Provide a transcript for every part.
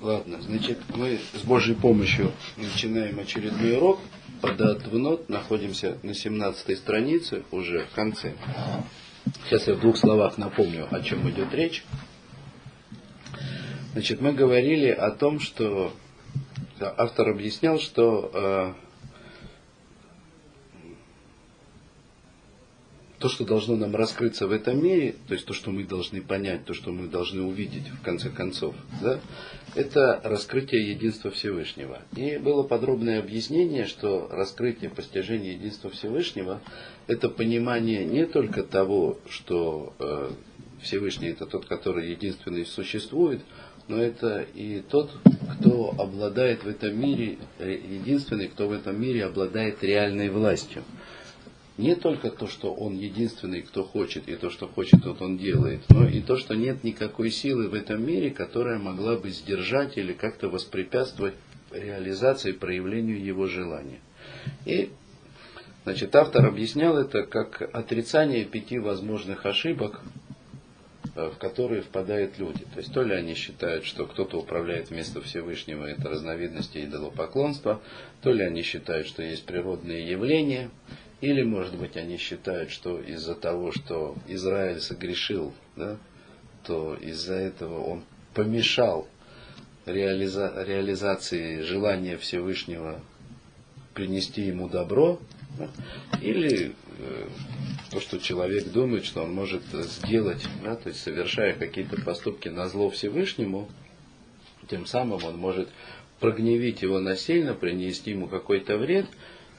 Ладно, значит, мы с Божьей помощью начинаем очередной урок. Подат внот, находимся на 17 странице, уже в конце. Сейчас я в двух словах напомню, о чем идет речь. Значит, мы говорили о том, что автор объяснял, что то, что должно нам раскрыться в этом мире, то есть то, что мы должны понять, то, что мы должны увидеть в конце концов, да, это раскрытие единства Всевышнего. И было подробное объяснение, что раскрытие постижения единства Всевышнего – это понимание не только того, что э, Всевышний – это тот, который единственный существует, но это и тот, кто обладает в этом мире, э, единственный, кто в этом мире обладает реальной властью не только то, что он единственный, кто хочет, и то, что хочет, тот он делает, но и то, что нет никакой силы в этом мире, которая могла бы сдержать или как-то воспрепятствовать реализации, проявлению его желания. И значит, автор объяснял это как отрицание пяти возможных ошибок, э, в которые впадают люди. То есть то ли они считают, что кто-то управляет вместо Всевышнего, это разновидности идолопоклонства, то ли они считают, что есть природные явления, или, может быть, они считают, что из-за того, что Израиль согрешил, да, то из-за этого он помешал реализа реализации желания Всевышнего принести ему добро, да, или э, то, что человек думает, что он может сделать, да, то есть совершая какие-то поступки на зло Всевышнему, тем самым он может прогневить его насильно, принести ему какой-то вред,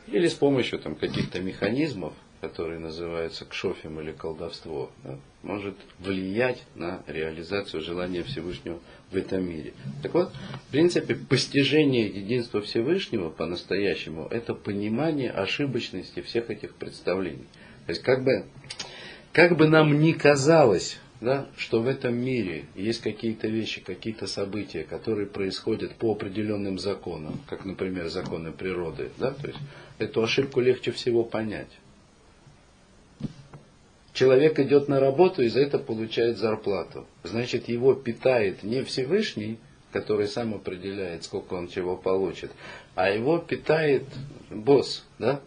или с помощью там, каких-то механизмов, которые называются кшофем или колдовство, да, может влиять на реализацию желания Всевышнего в этом мире. Так вот, в принципе, постижение единства Всевышнего по-настоящему – это понимание ошибочности всех этих представлений. То есть, как бы, как бы нам ни казалось, да, что в этом мире есть какие-то вещи, какие-то события, которые происходят по определенным законам, как, например, законы природы, да, то есть эту ошибку легче всего понять. Человек идет на работу и за это получает зарплату. Значит, его питает не Всевышний, который сам определяет, сколько он чего получит, а его питает босс, да,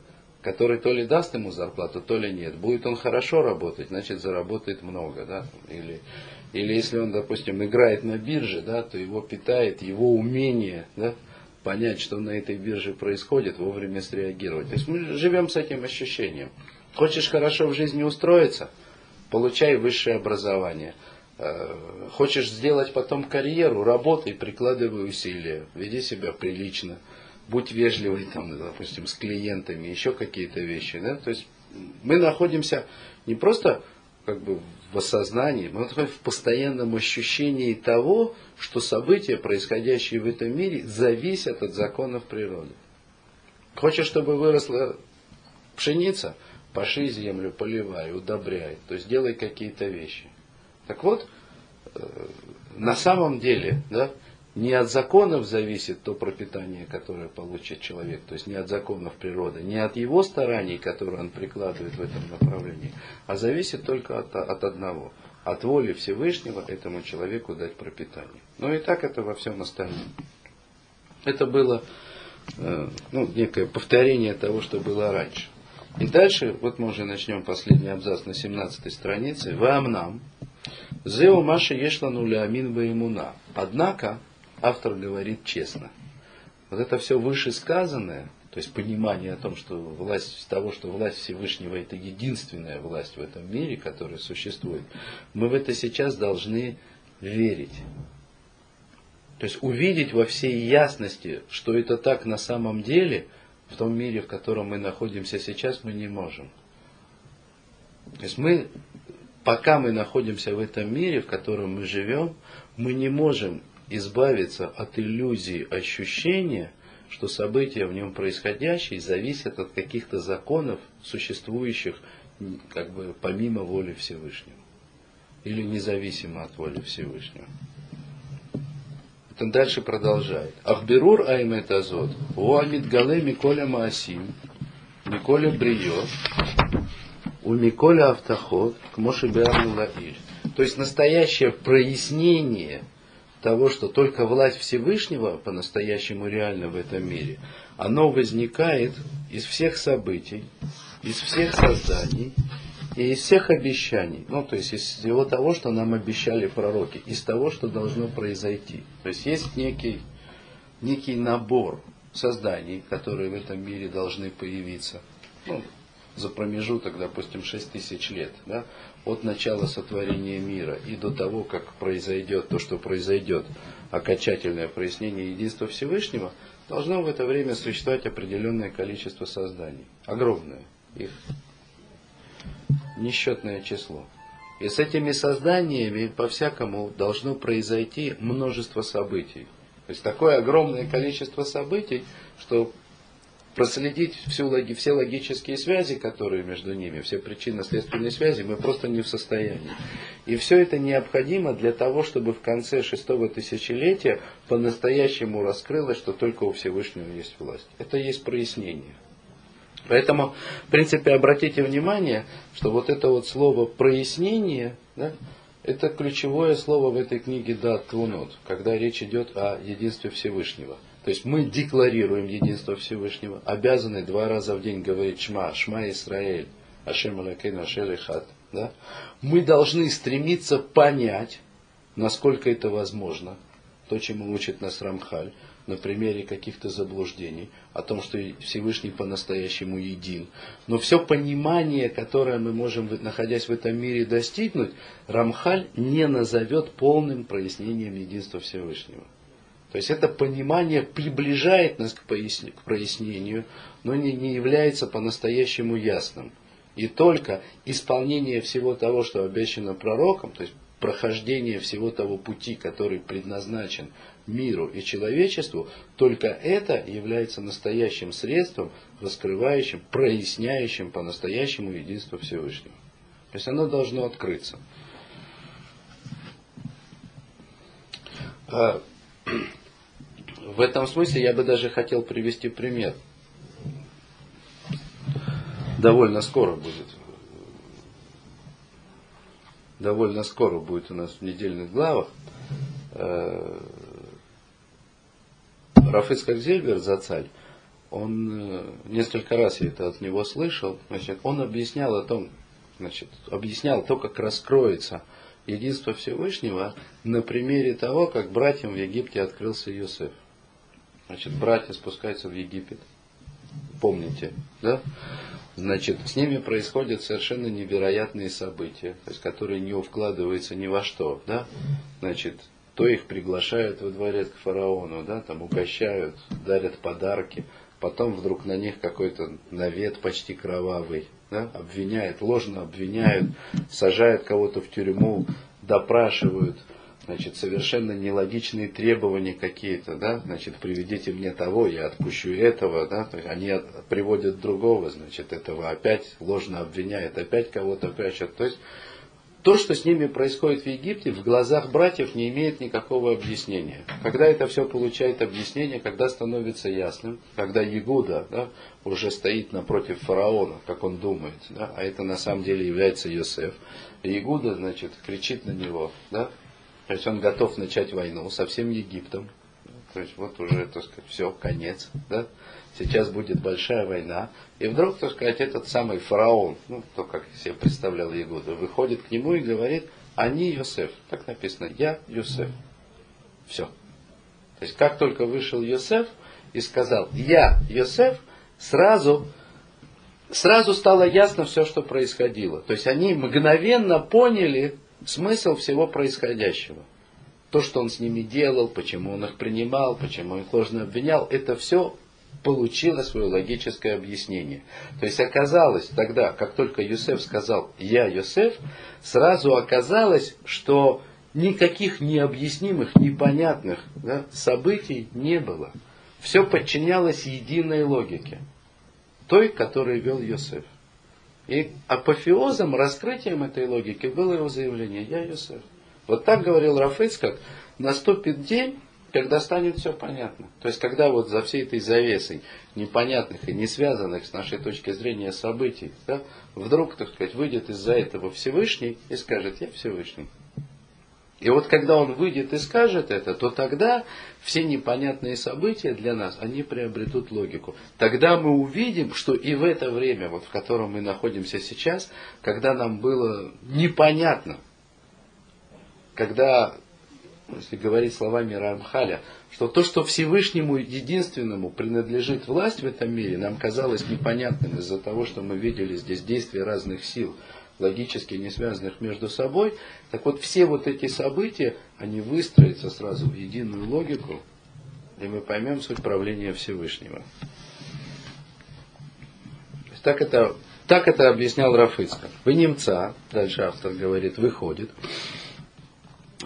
который то ли даст ему зарплату, то ли нет. Будет он хорошо работать, значит заработает много, да, или, или если он, допустим, играет на бирже, да, то его питает его умение, да, понять, что на этой бирже происходит, вовремя среагировать. То есть мы живем с этим ощущением. Хочешь хорошо в жизни устроиться, получай высшее образование. Э, хочешь сделать потом карьеру, работай, прикладывай усилия, веди себя прилично, будь вежливый, там, допустим, с клиентами, еще какие-то вещи. Да? То есть мы находимся не просто как бы в осознании, мы находимся в постоянном ощущении того, что события, происходящие в этом мире, зависят от законов природы. Хочешь, чтобы выросла пшеница, паши землю, поливай, удобряй, то есть делай какие-то вещи. Так вот, э, на самом деле, да, не от законов зависит то пропитание, которое получит человек, то есть не от законов природы, не от его стараний, которые он прикладывает в этом направлении, а зависит только от, от одного, от воли Всевышнего этому человеку дать пропитание. Но и так это во всем остальном. Это было э, ну, некое повторение того, что было раньше. И дальше, вот мы уже начнем последний абзац на 17 странице. Вам нам. Зеу Маша Ешла нуля Амин Баимуна. Однако, автор говорит честно. Вот это все вышесказанное, то есть понимание о том, что власть, того, что власть Всевышнего это единственная власть в этом мире, которая существует, мы в это сейчас должны верить. То есть увидеть во всей ясности, что это так на самом деле, в том мире, в котором мы находимся сейчас, мы не можем. То есть мы, пока мы находимся в этом мире, в котором мы живем, мы не можем избавиться от иллюзии ощущения, что события в нем происходящие зависят от каких-то законов, существующих как бы помимо воли Всевышнего. Или независимо от воли Всевышнего. Это дальше продолжает. Ахберур аймет азот, уамид гале миколя маасим, миколя брио, у миколя автоход, к лаир. То есть настоящее прояснение того, что только власть Всевышнего по-настоящему реальна в этом мире, оно возникает из всех событий, из всех созданий и из всех обещаний. Ну, то есть из всего того, что нам обещали пророки, из того, что должно произойти. То есть есть некий, некий набор созданий, которые в этом мире должны появиться. Ну, за промежуток, допустим, 6 тысяч лет, да, от начала сотворения мира и до того, как произойдет то, что произойдет, окончательное прояснение единства Всевышнего, должно в это время существовать определенное количество созданий. Огромное. Их несчетное число. И с этими созданиями по-всякому должно произойти множество событий. То есть такое огромное количество событий, что проследить всю, все логические связи, которые между ними, все причинно-следственные связи, мы просто не в состоянии. И все это необходимо для того, чтобы в конце шестого тысячелетия по-настоящему раскрылось, что только у Всевышнего есть власть. Это есть прояснение. Поэтому, в принципе, обратите внимание, что вот это вот слово прояснение, да, это ключевое слово в этой книге Дат Твунот, когда речь идет о единстве Всевышнего. То есть мы декларируем единство Всевышнего, обязаны два раза в день говорить Шма, Шма Исраэль, Ашем Алакейн Ашер Ихат. Да? Мы должны стремиться понять, насколько это возможно, то, чему учит нас Рамхаль, на примере каких-то заблуждений, о том, что Всевышний по-настоящему един. Но все понимание, которое мы можем, находясь в этом мире, достигнуть, Рамхаль не назовет полным прояснением единства Всевышнего. То есть это понимание приближает нас к прояснению, но не, не является по-настоящему ясным. И только исполнение всего того, что обещано пророком, то есть прохождение всего того пути, который предназначен миру и человечеству, только это является настоящим средством, раскрывающим, проясняющим по-настоящему единство Всевышнего. То есть оно должно открыться. В этом смысле я бы даже хотел привести пример. Довольно скоро будет. Довольно скоро будет у нас в недельных главах э, Рафицкак Зельбер, Зацаль, он э, несколько раз я это от него слышал, значит, он объяснял о том, значит, объяснял то, как раскроется единство Всевышнего на примере того, как братьям в Египте открылся Иосиф. Значит, братья спускаются в Египет. Помните, да? Значит, с ними происходят совершенно невероятные события, то есть, которые не вкладываются ни во что, да? Значит, то их приглашают во дворец к фараону, да, там угощают, дарят подарки, потом вдруг на них какой-то навет почти кровавый, да, обвиняют, ложно обвиняют, сажают кого-то в тюрьму, допрашивают, значит, совершенно нелогичные требования какие-то, да, значит, приведите мне того, я отпущу этого, да, то есть они приводят другого, значит, этого опять ложно обвиняют, опять кого-то прячут, то есть то, что с ними происходит в Египте, в глазах братьев не имеет никакого объяснения. Когда это все получает объяснение, когда становится ясным, когда Ягуда да, уже стоит напротив фараона, как он думает, да, а это на самом деле является Йосеф, и Ягуда, значит, кричит на него, да, то есть он готов начать войну со всем Египтом, то есть вот уже, так сказать, все, конец, да, сейчас будет большая война, и вдруг, так сказать, этот самый фараон, ну, то, как себе представлял Егуда, выходит к нему и говорит, они Йосеф. Так написано, я Йосеф. Все. То есть, как только вышел Йосеф и сказал, я Йосеф, сразу, сразу стало ясно все, что происходило. То есть, они мгновенно поняли смысл всего происходящего. То, что он с ними делал, почему он их принимал, почему их ложно обвинял, это все получила свое логическое объяснение. То есть оказалось тогда, как только Юсеф сказал «я Юсеф», сразу оказалось, что никаких необъяснимых, непонятных да, событий не было. Все подчинялось единой логике, той, которой вел Йосеф. И апофеозом, раскрытием этой логики было его заявление «Я Йосеф». Вот так говорил Рафицкак, наступит день, когда станет все понятно. То есть, когда вот за всей этой завесой непонятных и не связанных с нашей точки зрения событий, да, вдруг, так сказать, выйдет из-за этого Всевышний и скажет, я Всевышний. И вот когда он выйдет и скажет это, то тогда все непонятные события для нас, они приобретут логику. Тогда мы увидим, что и в это время, вот в котором мы находимся сейчас, когда нам было непонятно, когда, если говорить словами Рамхаля, что то, что Всевышнему единственному принадлежит власть в этом мире, нам казалось непонятным из-за того, что мы видели здесь действия разных сил – логически не связанных между собой. Так вот, все вот эти события, они выстроятся сразу в единую логику, и мы поймем суть правления Всевышнего. Так это, так это объяснял Рафыцка. Вы немца, дальше автор говорит, выходит.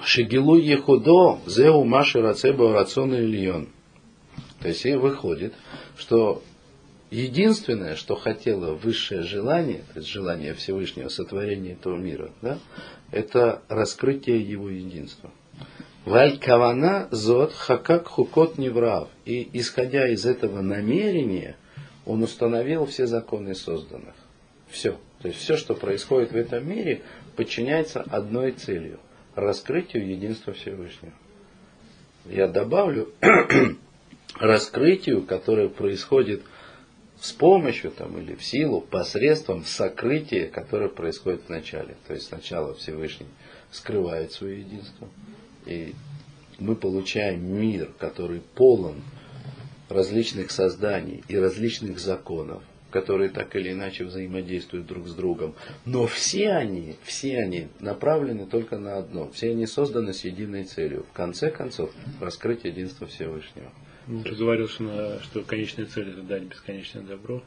Шигилу Ехудо, Зеу Маши Рацеба Рацион Ильон. То есть и выходит, что Единственное, что хотело высшее желание, то есть желание Всевышнего сотворения этого мира, да, это раскрытие его единства. Валь кавана зот хакак хукот неврав. И исходя из этого намерения, он установил все законы созданных. Все. То есть все, что происходит в этом мире, подчиняется одной целью – раскрытию единства Всевышнего. Я добавлю раскрытию, которое происходит – с помощью там, или в силу, посредством сокрытия, которое происходит в начале. То есть сначала Всевышний скрывает свое единство, и мы получаем мир, который полон различных созданий и различных законов, которые так или иначе взаимодействуют друг с другом. Но все они, все они направлены только на одно. Все они созданы с единой целью. В конце концов, раскрыть единство Всевышнего. Говорил, что, на, что конечная цель это дать бесконечное добро.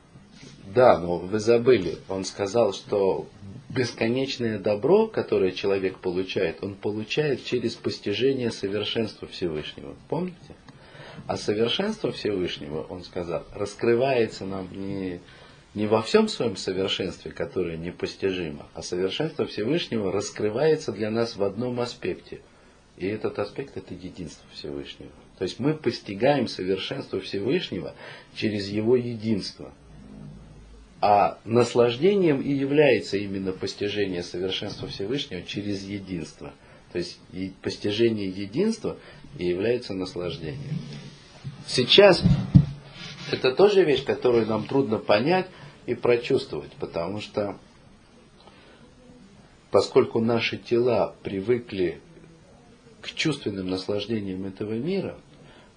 Да, но вы забыли. Он сказал, что бесконечное добро, которое человек получает, он получает через постижение совершенства Всевышнего. Помните? А совершенство Всевышнего, он сказал, раскрывается нам не, не во всем своем совершенстве, которое непостижимо, а совершенство Всевышнего раскрывается для нас в одном аспекте. И этот аспект это единство Всевышнего. То есть мы постигаем совершенство Всевышнего через Его единство. А наслаждением и является именно постижение совершенства Всевышнего через единство. То есть постижение единства и является наслаждением. Сейчас это тоже вещь, которую нам трудно понять и прочувствовать, потому что поскольку наши тела привыкли к чувственным наслаждениям этого мира,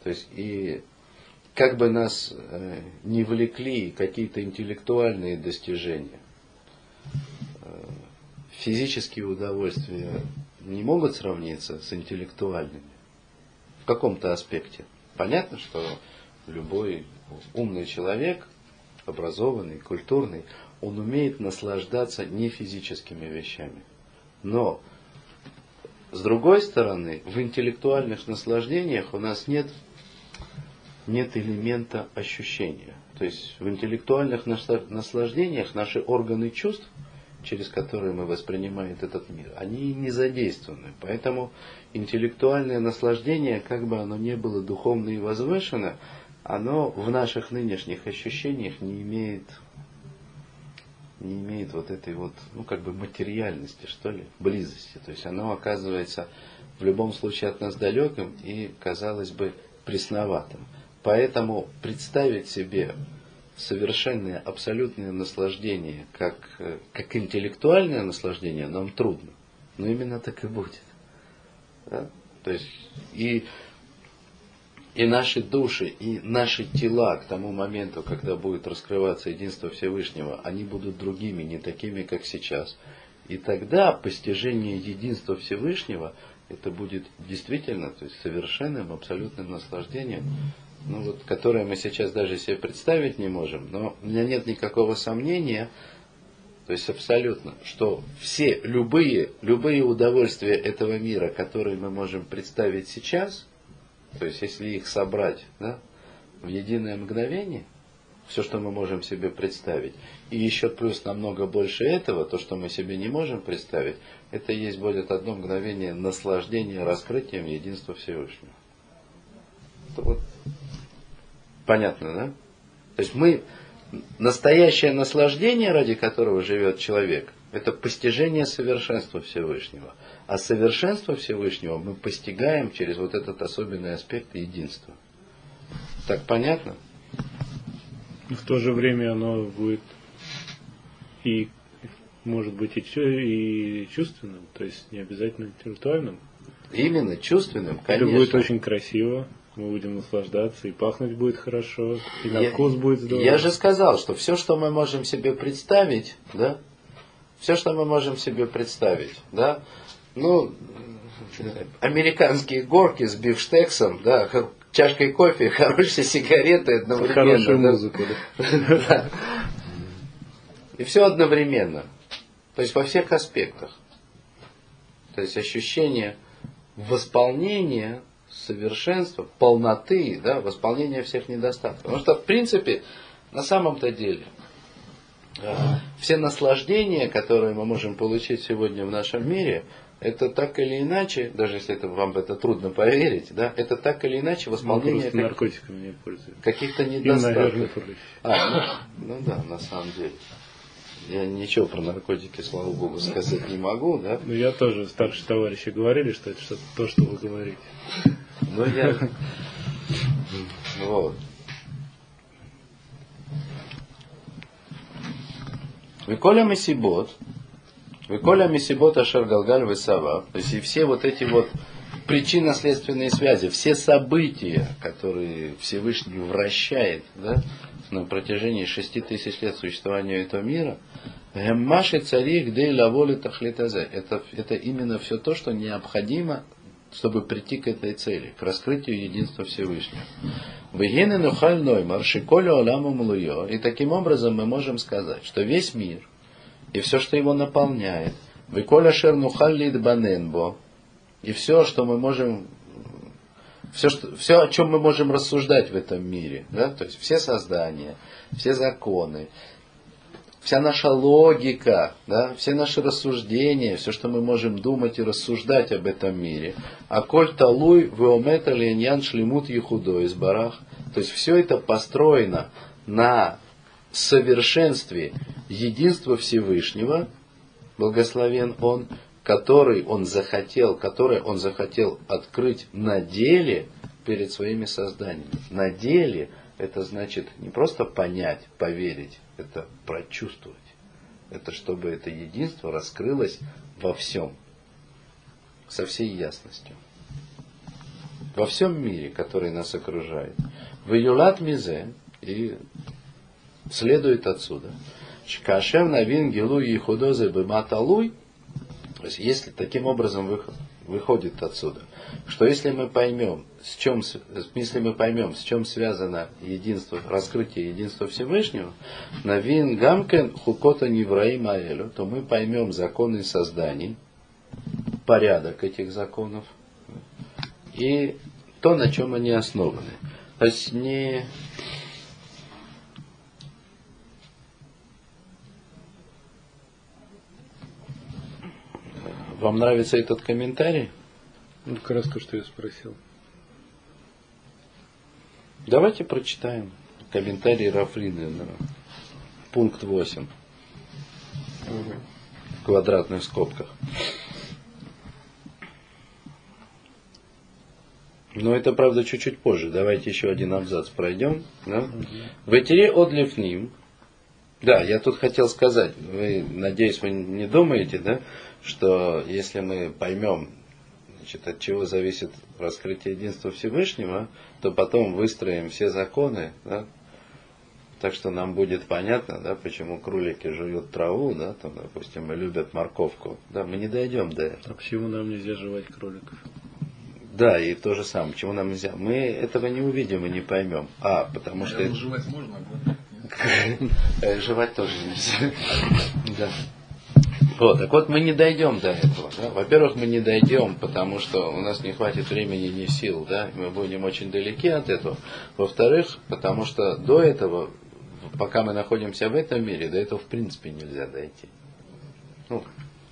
то есть и как бы нас э, не влекли какие-то интеллектуальные достижения, э, физические удовольствия не могут сравниться с интеллектуальными в каком-то аспекте. Понятно, что любой умный человек, образованный, культурный, он умеет наслаждаться не физическими вещами. Но, с другой стороны, в интеллектуальных наслаждениях у нас нет нет элемента ощущения. То есть в интеллектуальных наслаждениях наши органы чувств, через которые мы воспринимаем этот мир, они не задействованы. Поэтому интеллектуальное наслаждение, как бы оно ни было духовно и возвышено, оно в наших нынешних ощущениях не имеет, не имеет вот этой вот, ну как бы материальности, что ли, близости. То есть оно оказывается в любом случае от нас далеким и, казалось бы, пресноватым. Поэтому представить себе совершенное, абсолютное наслаждение, как, как интеллектуальное наслаждение, нам трудно. Но именно так и будет. Да? То есть и, и наши души, и наши тела к тому моменту, когда будет раскрываться единство Всевышнего, они будут другими, не такими, как сейчас. И тогда постижение единства Всевышнего, это будет действительно, то есть совершенным, абсолютным наслаждением, ну, вот, которое мы сейчас даже себе представить не можем, но у меня нет никакого сомнения, то есть абсолютно, что все, любые, любые удовольствия этого мира, которые мы можем представить сейчас, то есть если их собрать да, в единое мгновение, все, что мы можем себе представить, и еще плюс намного больше этого, то, что мы себе не можем представить, это есть будет одно мгновение наслаждения раскрытием единства Всевышнего. Это вот Понятно, да? То есть мы, настоящее наслаждение, ради которого живет человек, Это постижение совершенства Всевышнего. А совершенство Всевышнего мы постигаем через вот этот особенный аспект единства. Так понятно? В то же время оно будет и может быть и, и чувственным, то есть не обязательно интеллектуальным. Именно чувственным, конечно. Это будет очень красиво, мы будем наслаждаться, и пахнуть будет хорошо, и на я, вкус будет здорово. Я же сказал, что все, что мы можем себе представить, да, все, что мы можем себе представить, да, ну, американские горки с бифштексом, да, чашкой кофе, хорошие сигареты одновременно. Хорошая да? музыка, да. И все одновременно. То есть во всех аспектах. То есть ощущение восполнения совершенства, полноты, да, восполнения всех недостатков. Потому что, в принципе, на самом-то деле, э, все наслаждения, которые мы можем получить сегодня в нашем мире, это так или иначе, даже если это, вам это трудно поверить, да, это так или иначе восполнение ну, наркотиками не каких-то недостатков. А, ну, ну да, на самом деле. Я ничего про наркотики, слава богу, сказать не могу, да? Ну я тоже, старшие товарищи говорили, что это что-то то, что вы говорите. Ну я... Вот. Виколя Месибот, Виколя Месибот Ашер Галгаль Весава, то есть и все вот эти вот причинно-следственные связи, все события, которые Всевышний вращает да, на протяжении шести тысяч лет существования этого мира, Геммаши царих дей лаволи тахлитазе. Это, это именно все то, что необходимо, чтобы прийти к этой цели, к раскрытию единства Всевышнего. Вегены нухаль ноймар, шиколю аламу. И таким образом мы можем сказать, что весь мир и все, что его наполняет, Виколя шер нухаль баненбо, и все, что мы можем все, что, все, о чем мы можем рассуждать в этом мире, да, то есть все создания, все законы, вся наша логика, да, все наши рассуждения, все, что мы можем думать и рассуждать об этом мире. А коль талуй веомета леньян шлемут ехудо из барах. То есть все это построено на совершенстве единства Всевышнего, благословен Он, который Он захотел, который Он захотел открыть на деле перед своими созданиями. На деле это значит не просто понять, поверить, это прочувствовать. Это чтобы это единство раскрылось во всем, со всей ясностью. Во всем мире, который нас окружает. В Юлат Мизе, и следует отсюда, Кашем навин гилу и худозе бематалуй, то есть если таким образом выходит отсюда, что если мы поймем, с чем, если мы поймем, с чем связано единство, раскрытие единства Всевышнего, на вин гамкен хукота невраим аэлю, то мы поймем законы созданий, порядок этих законов и то, на чем они основаны. То есть не Вам нравится этот комментарий? Ну, как раз то, что я спросил. Давайте прочитаем комментарий Рафрины, пункт 8 угу. в квадратных скобках. Но это, правда, чуть-чуть позже. Давайте еще один абзац пройдем. Да? Угу. В Этере Одлифним. Да, я тут хотел сказать, вы, надеюсь, вы не думаете, да, что если мы поймем, значит, от чего зависит раскрытие единства Всевышнего, то потом выстроим все законы, да, так что нам будет понятно, да, почему кролики жуют траву, да, там, допустим, и любят морковку. Да, мы не дойдем до этого. А почему нам нельзя жевать кроликов? Да, и то же самое, почему нам нельзя. Мы этого не увидим и не поймем. А, потому а что... Жевать можно, а Жевать тоже нельзя. Да. Вот, так вот мы не дойдем до этого. Да? Во-первых, мы не дойдем, потому что у нас не хватит времени ни сил, да, мы будем очень далеки от этого. Во-вторых, потому что до этого, пока мы находимся в этом мире, до этого в принципе нельзя дойти. Ну,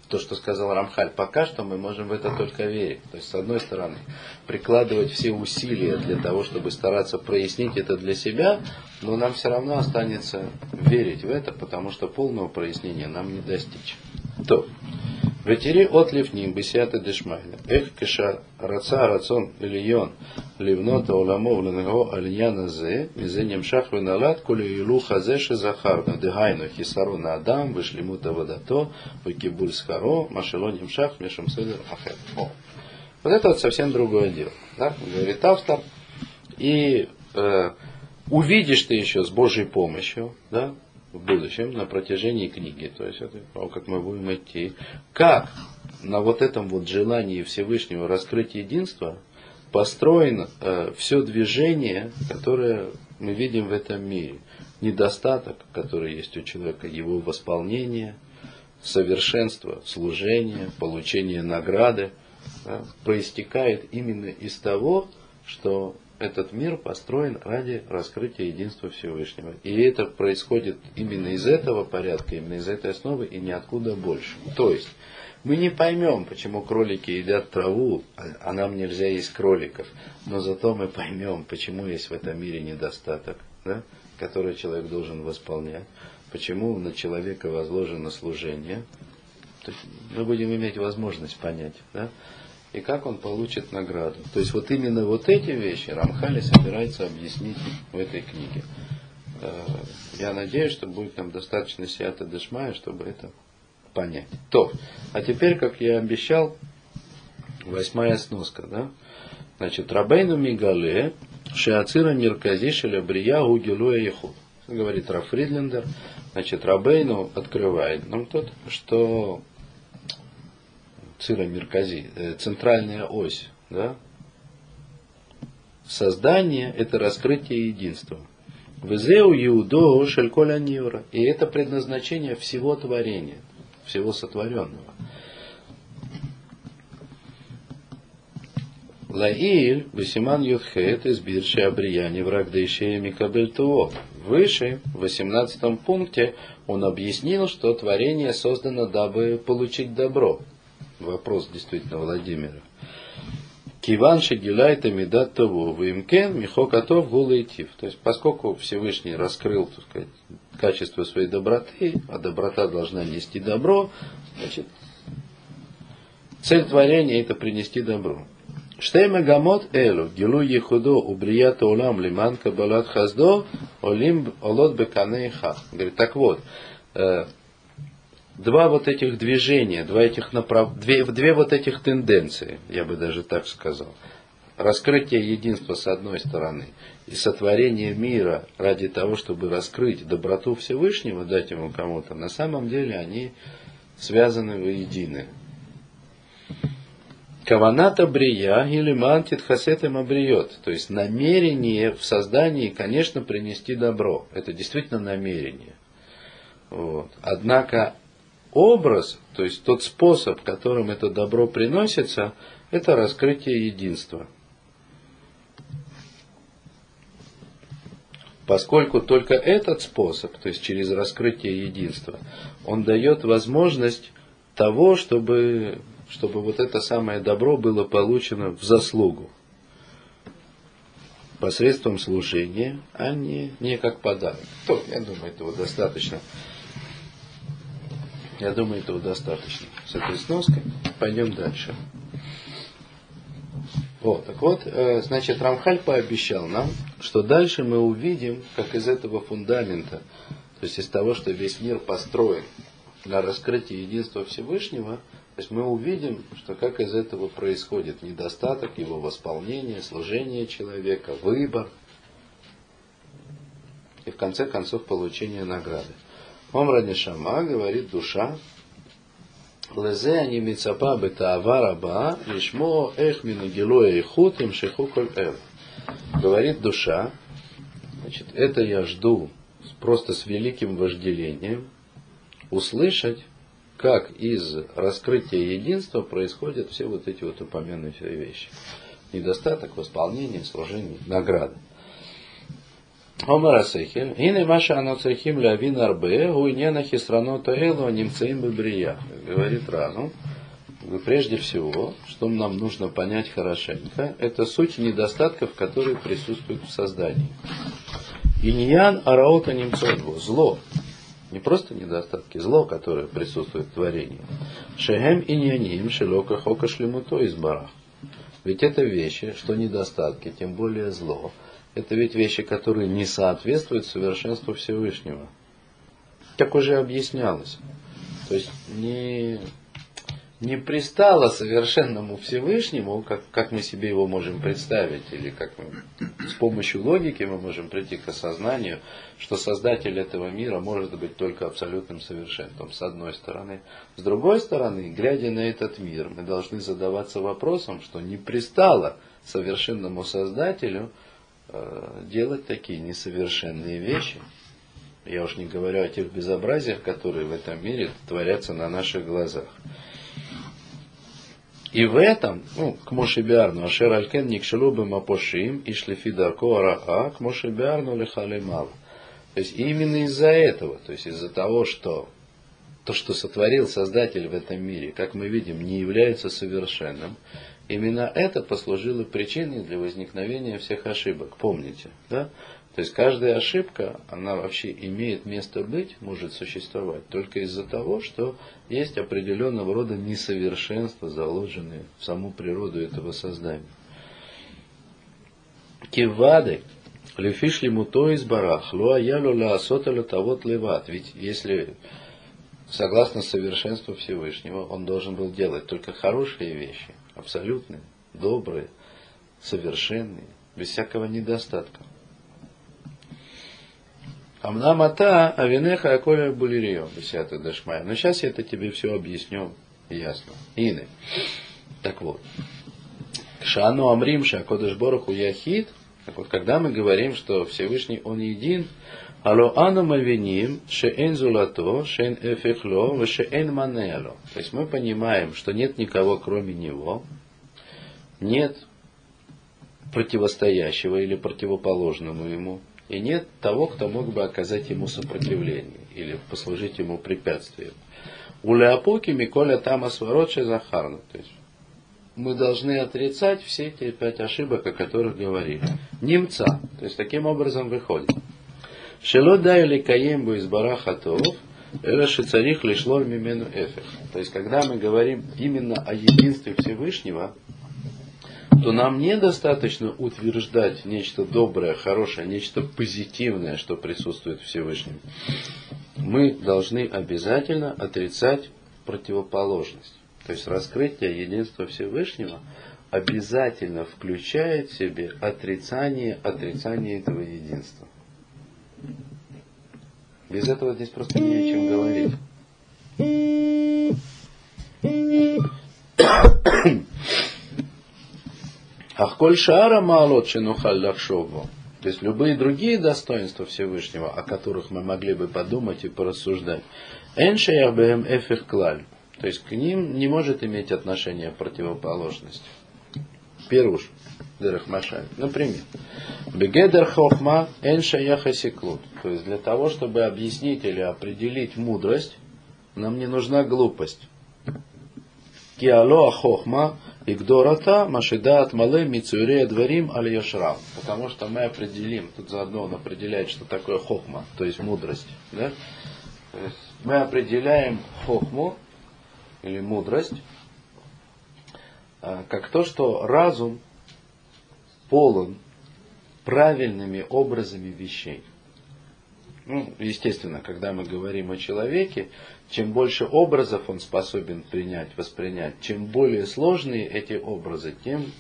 то, что сказал Рамхаль, пока что мы можем в это только верить. То есть, с одной стороны, прикладывать все усилия для того, чтобы стараться прояснить это для себя, но нам все равно останется верить в это, потому что полного прояснения нам не достичь. То. Ветери от лифним бесята дешмайна. Эх кеша раца рацон ильон ливнота уламов ленаго альяна зе, мизе немшах веналат, коли илу хазе шизахарна, дегайну хисару адам, вышлимута водато, выкибуль схаро, машело немшах, мешам седер ахер. О. Вот это вот совсем другое дело. Да? Говорит автор. И э, увидишь ты еще с Божьей помощью, да, в будущем, на протяжении книги, то есть это как мы будем идти, как на вот этом вот желании Всевышнего раскрыть единство построено э, все движение, которое мы видим в этом мире. Недостаток, который есть у человека, его восполнение, совершенство, служение, получение награды, да, проистекает именно из того, что этот мир построен ради раскрытия единства Всевышнего. И это происходит именно из этого порядка, именно из этой основы и ниоткуда больше. То есть, мы не поймем, почему кролики едят траву, а, а нам нельзя есть кроликов. Но зато мы поймем, почему есть в этом мире недостаток, да, который человек должен восполнять. Почему на человека возложено служение. То есть мы будем иметь возможность понять. Да? И как он получит награду. То есть вот именно вот эти вещи Рамхали собирается объяснить в этой книге. Э, я надеюсь, что будет нам достаточно сията дешмая, чтобы это понять. То, а теперь, как я обещал, восьмая сноска, да? Значит, Рабейну Мигале, Шиацира Ниркази Шелябрия Гугилуя Ехуд. Говорит Раф Фридлендер. Значит, Рабейну открывает нам тут, что Цира Меркази, э, центральная ось, да? Создание – это раскрытие единства. Везеу Иудо Шельколя Нивра. И это предназначение всего творения, всего сотворенного. Лаиль, Бесиман Юдхет, избир Шиабрияни, враг Дейшея Микабель Выше, в 18 пункте, он объяснил, что творение создано, дабы получить добро вопрос действительно Владимира. Киван Шигилайта Медат Того, Вимкен, Михокатов, Гулайтив. То есть, поскольку Всевышний раскрыл, так сказать, качество своей доброты, а доброта должна нести добро, значит, цель творения это принести добро. Штейма гамот элу, гилу ехудо, убрият олам лиман кабалат хаздо, олим олот бекане Говорит, так вот, э, два вот этих движения, два этих направ... две, две вот этих тенденции, я бы даже так сказал. Раскрытие единства с одной стороны и сотворение мира ради того, чтобы раскрыть доброту Всевышнего, дать ему кому-то, на самом деле они связаны воедино. Каваната брия или мантит хасетем абриет. То есть намерение в создании, конечно, принести добро. Это действительно намерение. Вот. Однако образ, то есть тот способ, которым это добро приносится, это раскрытие единства. Поскольку только этот способ, то есть через раскрытие единства, он дает возможность того, чтобы, чтобы вот это самое добро было получено в заслугу. Посредством служения, а не, не как подарок. То, я думаю, этого достаточно я думаю, этого достаточно. С этой сноской пойдем дальше. Вот, так вот, э, значит, Рамхаль пообещал нам, что дальше мы увидим, как из этого фундамента, то есть из того, что весь мир построен на раскрытии единства Всевышнего, то есть мы увидим, что как из этого происходит недостаток, его восполнение, служение человека, выбор и в конце концов получение награды. Омра Нишама, говорит душа, Лезе они мицапа бетаава раба, лишмо эх минагилоя хут им шеху коль эр. Говорит душа, значит, это я жду просто с великим вожделением, услышать, как из раскрытия единства происходят все вот эти вот упомянутые вещи. Недостаток, восполнение, служение, награда. Омар Асехель, הנה מה שאנו צריכים להבין הרבה הוא עניין החסרונות האלו הנמצאים בבריאה. Говорит Рану, прежде всего, что нам нужно понять хорошенько, это суть недостатков, которые присутствуют в создании. Иньян араота немцову, зло, Не просто недостатки, зло, которое присутствует в творении. Шехем и няним шелока хока шлемуто из барах. Ведь это вещи, что недостатки, тем более зло. это ведь вещи, которые не соответствуют совершенству Всевышнего. Так уже объяснялось. То есть не не пристало совершенному Всевышнему, как, как мы себе его можем представить, или как мы, с помощью логики мы можем прийти к осознанию, что Создатель этого мира может быть только абсолютным совершенством, с одной стороны. С другой стороны, глядя на этот мир, мы должны задаваться вопросом, что не пристало совершенному Создателю делать такие несовершенные вещи. Я уж не говорю о тех безобразиях, которые в этом мире творятся на наших глазах. И в этом, ну, к Мошебиарну, Ашер Алькен Никшелу Мапошим и Шлифи Дарко Араа, к Мошебиарну Лехалемал. То есть именно из-за этого, то есть из-за того, что то, что сотворил Создатель в этом мире, как мы видим, не является совершенным, именно это послужило причиной для возникновения всех ошибок. Помните, да? То есть каждая ошибка, она вообще имеет место быть, может существовать только из-за того, что есть определенного рода несовершенства, заложенные в саму природу этого создания. Кивады, лефиш муто из барах, луаялу ла асоталя тавот леват. Ведь если согласно совершенству Всевышнего, он должен был делать только хорошие вещи, абсолютные, добрые, совершенные, без всякого недостатка. Амнамата авинеха аколя булирио, десятый дашмая. Но сейчас я это тебе все объясню ясно. Ины. Так вот. Шану Амрим Шакодыш Бороху Яхид. Так вот, когда мы говорим, что Всевышний Он един, Алло ану мавиним, шеэн зулато, шеэн эфехло, шеэн манело. То есть мы понимаем, что нет никого кроме Него, нет противостоящего или противоположному Ему, и нет того, кто мог бы оказать ему сопротивление или послужить ему препятствием. У Леопоки Миколя Тамас Вороча Захарна. То есть мы должны отрицать все эти пять ошибок, о которых говорили. Немца. То есть таким образом выходит. Шело дайли каембу из барахатов, это шицарих лишло мимену эфех. То есть, когда мы говорим именно о единстве Всевышнего, то нам недостаточно утверждать нечто доброе, хорошее, нечто позитивное, что присутствует в Всевышнем. Мы должны обязательно отрицать противоположность. То есть раскрытие единства Всевышнего обязательно включает в себе отрицание отрицания этого единства. Без этого здесь просто не о чем говорить. Ахколь шара маалот шинухаль лахшову. То есть любые другие достоинства Всевышнего, о которых мы могли бы подумать и порассуждать. Эншеябэм эфих клаль. То есть к ним не может иметь отношение противоположность. Первуш. Дерахмашаль. Например, Бегедер хохма эншаяхасиклут. То есть для того, чтобы объяснить или определить мудрость, нам не нужна глупость. Киало хохма Игдората Машидат Мале Мицуре Дворим Аль Яшрам. Потому что мы определим, тут заодно он определяет, что такое хохма, то есть мудрость. Да? То есть мы определяем хохму или мудрость а, как то, что разум полон правильными образами вещей. Ну, естественно, когда мы говорим о человеке, чем больше образов он способен принять, воспринять, чем более сложные эти образы, тем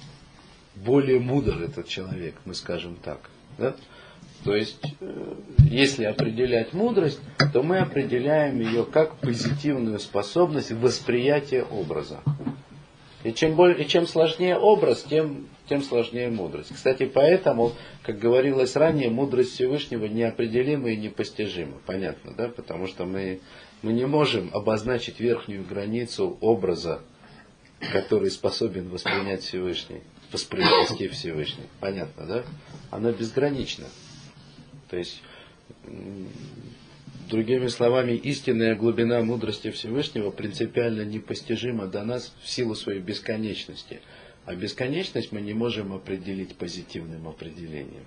более мудр этот человек, мы скажем так. Да? То есть, э, если определять мудрость, то мы определяем ее как позитивную способность восприятия образа. И чем, более, и чем сложнее образ, тем, тем сложнее мудрость. Кстати, поэтому, как говорилось ранее, мудрость Всевышнего неопределима и непостижима. Понятно, да? Потому что мы, мы не можем обозначить верхнюю границу образа, который способен воспринять Всевышний, воспроизвести Всевышний. Понятно, да? Она безгранична. То есть Другими словами, истинная глубина мудрости Всевышнего принципиально непостижима до нас в силу своей бесконечности. А бесконечность мы не можем определить позитивным определением.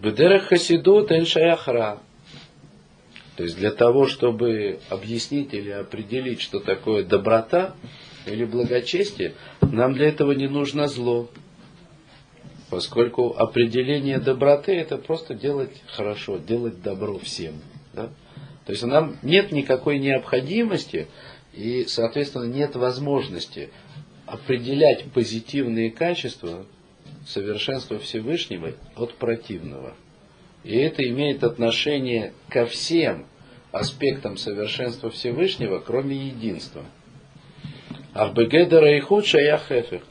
Бедерех хасидут эншаяхра. То есть для того, чтобы объяснить или определить, что такое доброта или благочестие, нам для этого не нужно зло. Поскольку определение доброты это просто делать хорошо, делать добро всем. Да? То есть нам нет никакой необходимости и, соответственно, нет возможности определять позитивные качества совершенства Всевышнего от противного. И это имеет отношение ко всем аспектам совершенства Всевышнего, кроме единства. Ахбегедера и худша я.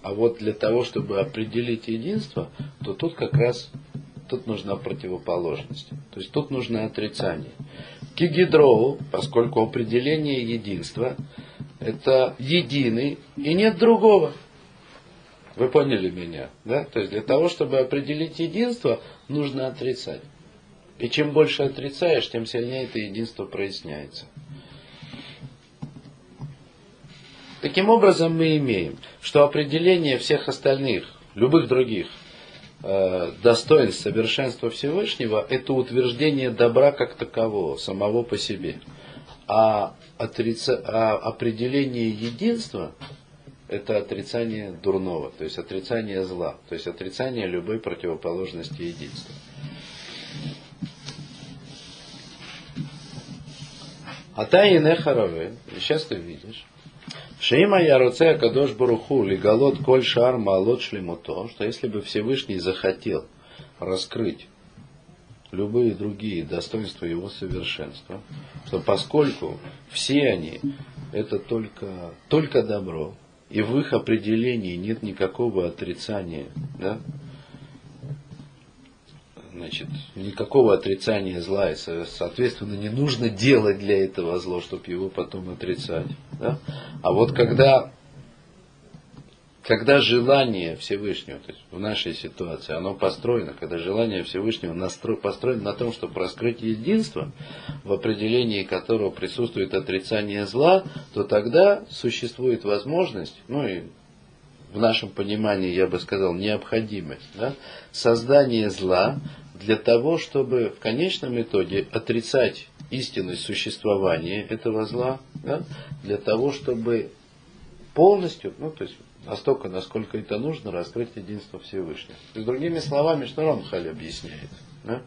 А вот для того, чтобы определить единство, то тут как раз тут нужна противоположность. То есть тут нужно отрицание. Кигидроу, поскольку определение единства это единый и нет другого. Вы поняли меня? Да? То есть для того, чтобы определить единство, нужно отрицать. И чем больше отрицаешь, тем сильнее это единство проясняется. Таким образом мы имеем, что определение всех остальных, любых других достоинств совершенства Всевышнего, это утверждение добра как такового, самого по себе. А, отрица, а определение единства это отрицание дурного, то есть отрицание зла, то есть отрицание любой противоположности единства. А та и сейчас ты видишь, Шейма Яруце Кадош Баруху Лигалот Коль Шар Малот Шлемуто, что если бы Всевышний захотел раскрыть любые другие достоинства его совершенства, что поскольку все они это только, только добро, и в их определении нет никакого отрицания, да, значит, никакого отрицания зла, и, соответственно, не нужно делать для этого зло, чтобы его потом отрицать. Да? А вот когда, когда желание Всевышнего, то есть в нашей ситуации, оно построено, когда желание Всевышнего настро, построено на том, чтобы раскрыть единство, в определении которого присутствует отрицание зла, то тогда существует возможность, ну и в нашем понимании, я бы сказал, необходимость да, создания зла для того, чтобы в конечном итоге отрицать истинность существования этого зла, да, для того, чтобы полностью, ну, то есть настолько, насколько это нужно, раскрыть единство Всевышнего. Есть, другими словами, что Рамхаль объясняет, да,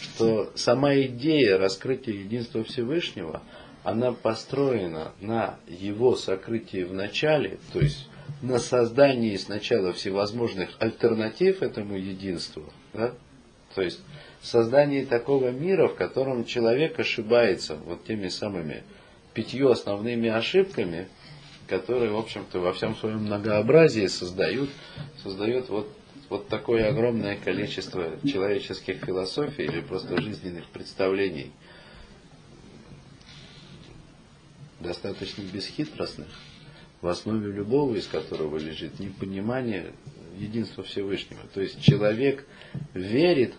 что сама идея раскрытия единства Всевышнего, она построена на его сокрытии в начале, то есть на создании сначала всевозможных альтернатив этому единству, да, то есть создание такого мира, в котором человек ошибается вот теми самыми пятью основными ошибками, которые, в общем-то, во всем своем многообразии создают, создают вот, вот такое огромное количество человеческих философий или просто жизненных представлений, достаточно бесхитростных, в основе любого из которого лежит непонимание единства Всевышнего. То есть человек верит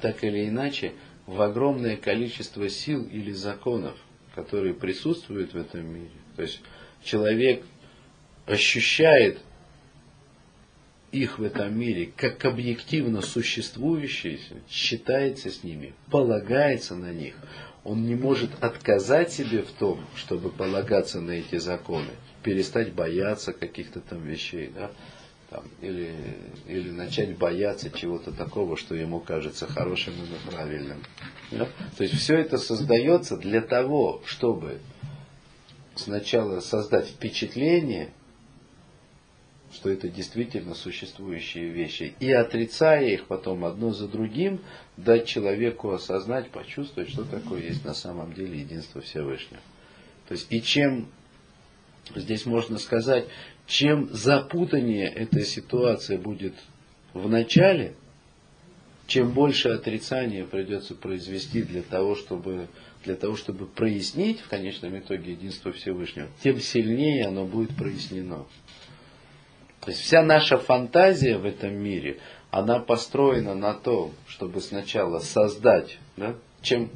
так или иначе в огромное количество сил или законов, которые присутствуют в этом мире. То есть человек ощущает их в этом мире как объективно существующие, считается с ними, полагается на них. Он не может отказать себе в том, чтобы полагаться на эти законы, перестать бояться каких-то там вещей. Да? Там, или, или начать бояться чего-то такого, что ему кажется хорошим и правильным. Да? То есть все это создается для того, чтобы сначала создать впечатление, что это действительно существующие вещи, и отрицая их потом одно за другим, дать человеку осознать, почувствовать, что такое есть на самом деле единство Всевышнего. То есть и чем здесь можно сказать, чем запутаннее эта ситуация будет в начале, чем больше отрицания придется произвести для того, чтобы, для того, чтобы прояснить в конечном итоге единство Всевышнего, тем сильнее оно будет прояснено. То есть вся наша фантазия в этом мире, она построена на том, чтобы сначала создать, да, чем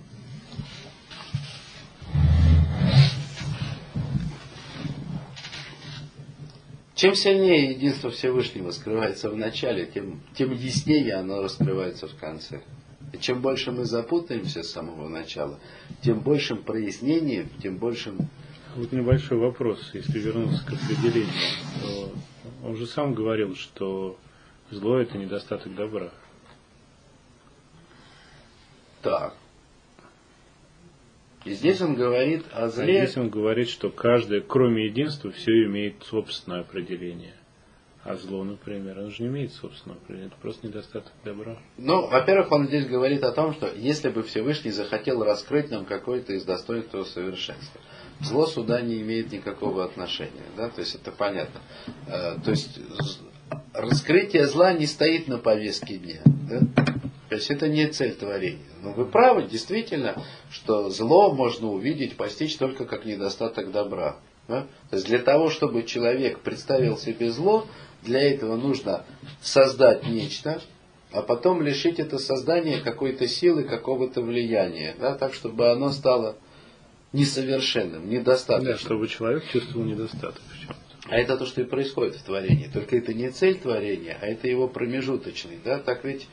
Чем сильнее единство Всевышнего скрывается в начале, тем, тем яснее оно раскрывается в конце. И чем больше мы запутаемся с самого начала, тем большим прояснением, тем большим... Вот небольшой вопрос, если вернуться к определению. То он же сам говорил, что зло это недостаток добра. Так. И здесь он говорит о зле. А здесь он говорит, что каждое, кроме единства, все имеет собственное определение. А зло, например, оно же не имеет собственного определения, это просто недостаток добра. Ну, во-первых, он здесь говорит о том, что если бы Всевышний захотел раскрыть нам какое-то из достоинств его совершенства, зло сюда не имеет никакого отношения. Да? То есть это понятно. Э, то есть раскрытие зла не стоит на повестке дня. Да? То есть это не цель творения. Но вы правы, действительно, что зло можно увидеть, постичь только как недостаток добра. Да? То есть для того, чтобы человек представил себе зло, для этого нужно создать нечто, а потом лишить это создание какой-то силы, какого-то влияния, да, так, чтобы оно стало несовершенным, недостаточным. Да, чтобы человек чувствовал недостаток в чем-то. А это то, что и происходит в творении. Только это не цель творения, а это его промежуточный. Да? Так ведь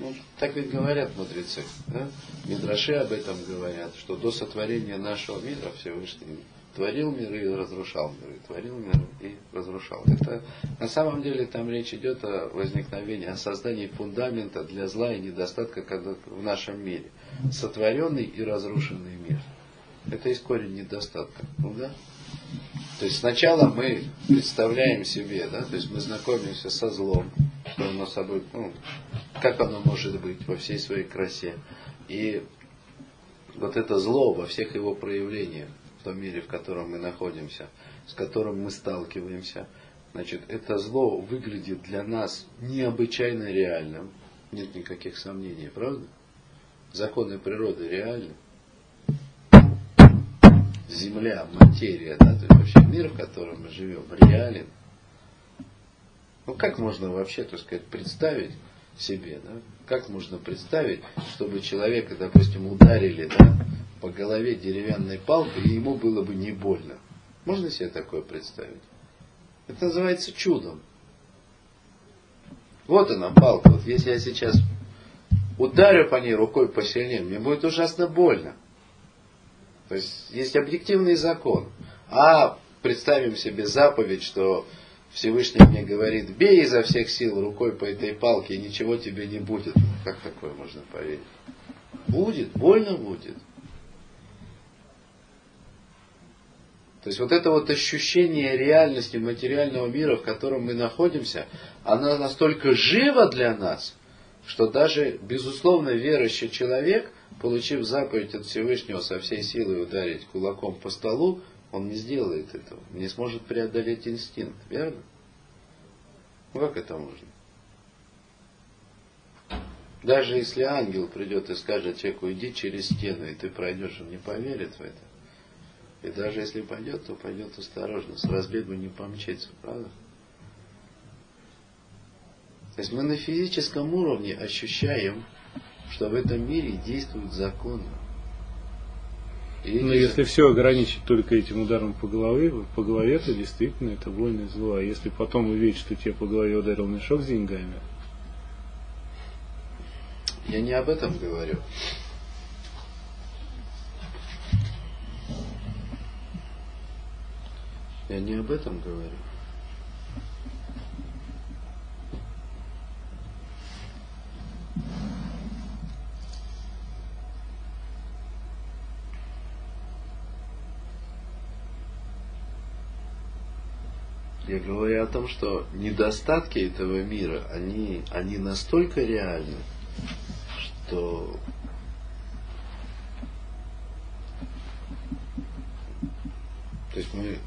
ну, так ведь говорят мудрецы. Да? Мидраши об этом говорят, что до сотворения нашего мира Всевышний творил мир и разрушал мир, и творил мир и разрушал. Это на самом деле там речь идет о возникновении, о создании фундамента для зла и недостатка в нашем мире. Сотворенный и разрушенный мир. Это есть корень недостатка. Ну да? То есть сначала мы представляем себе, да, то есть мы знакомимся со злом, что оно собой, ну, как оно может быть во всей своей красе. И вот это зло во всех его проявлениях, в том мире, в котором мы находимся, с которым мы сталкиваемся, значит, это зло выглядит для нас необычайно реальным. Нет никаких сомнений, правда? Законы природы реальны. Земля, материя, да, то есть вообще мир, в котором мы живем, реален. Ну как можно вообще, так сказать, представить себе, да? Как можно представить, чтобы человека, допустим, ударили, да, по голове деревянной палкой, и ему было бы не больно. Можно себе такое представить? Это называется чудом. Вот она палка. Вот если я сейчас ударю по ней рукой посильнее, мне будет ужасно больно. То есть есть объективный закон. А представим себе заповедь, что Всевышний мне говорит, бей изо всех сил рукой по этой палке, и ничего тебе не будет. Как такое можно поверить? Будет, больно будет. То есть вот это вот ощущение реальности материального мира, в котором мы находимся, она настолько жива для нас, что даже безусловно верующий человек, получив заповедь от Всевышнего со всей силой ударить кулаком по столу, он не сделает этого, не сможет преодолеть инстинкт, верно? Ну как это можно? Даже если ангел придет и скажет человеку, иди через стену, и ты пройдешь, он не поверит в это. И даже если пойдет, то пойдет осторожно, с разбегу не помчится, правда? То есть мы на физическом уровне ощущаем, что в этом мире действуют законы. И Но если все ограничить только этим ударом по голове, по голове, то действительно это войны зло. А если потом увидеть, что тебе по голове ударил мешок с деньгами? Я не об этом говорю. Я не об этом говорю. Я говорю о том, что недостатки этого мира, они, они настолько реальны, что то есть мы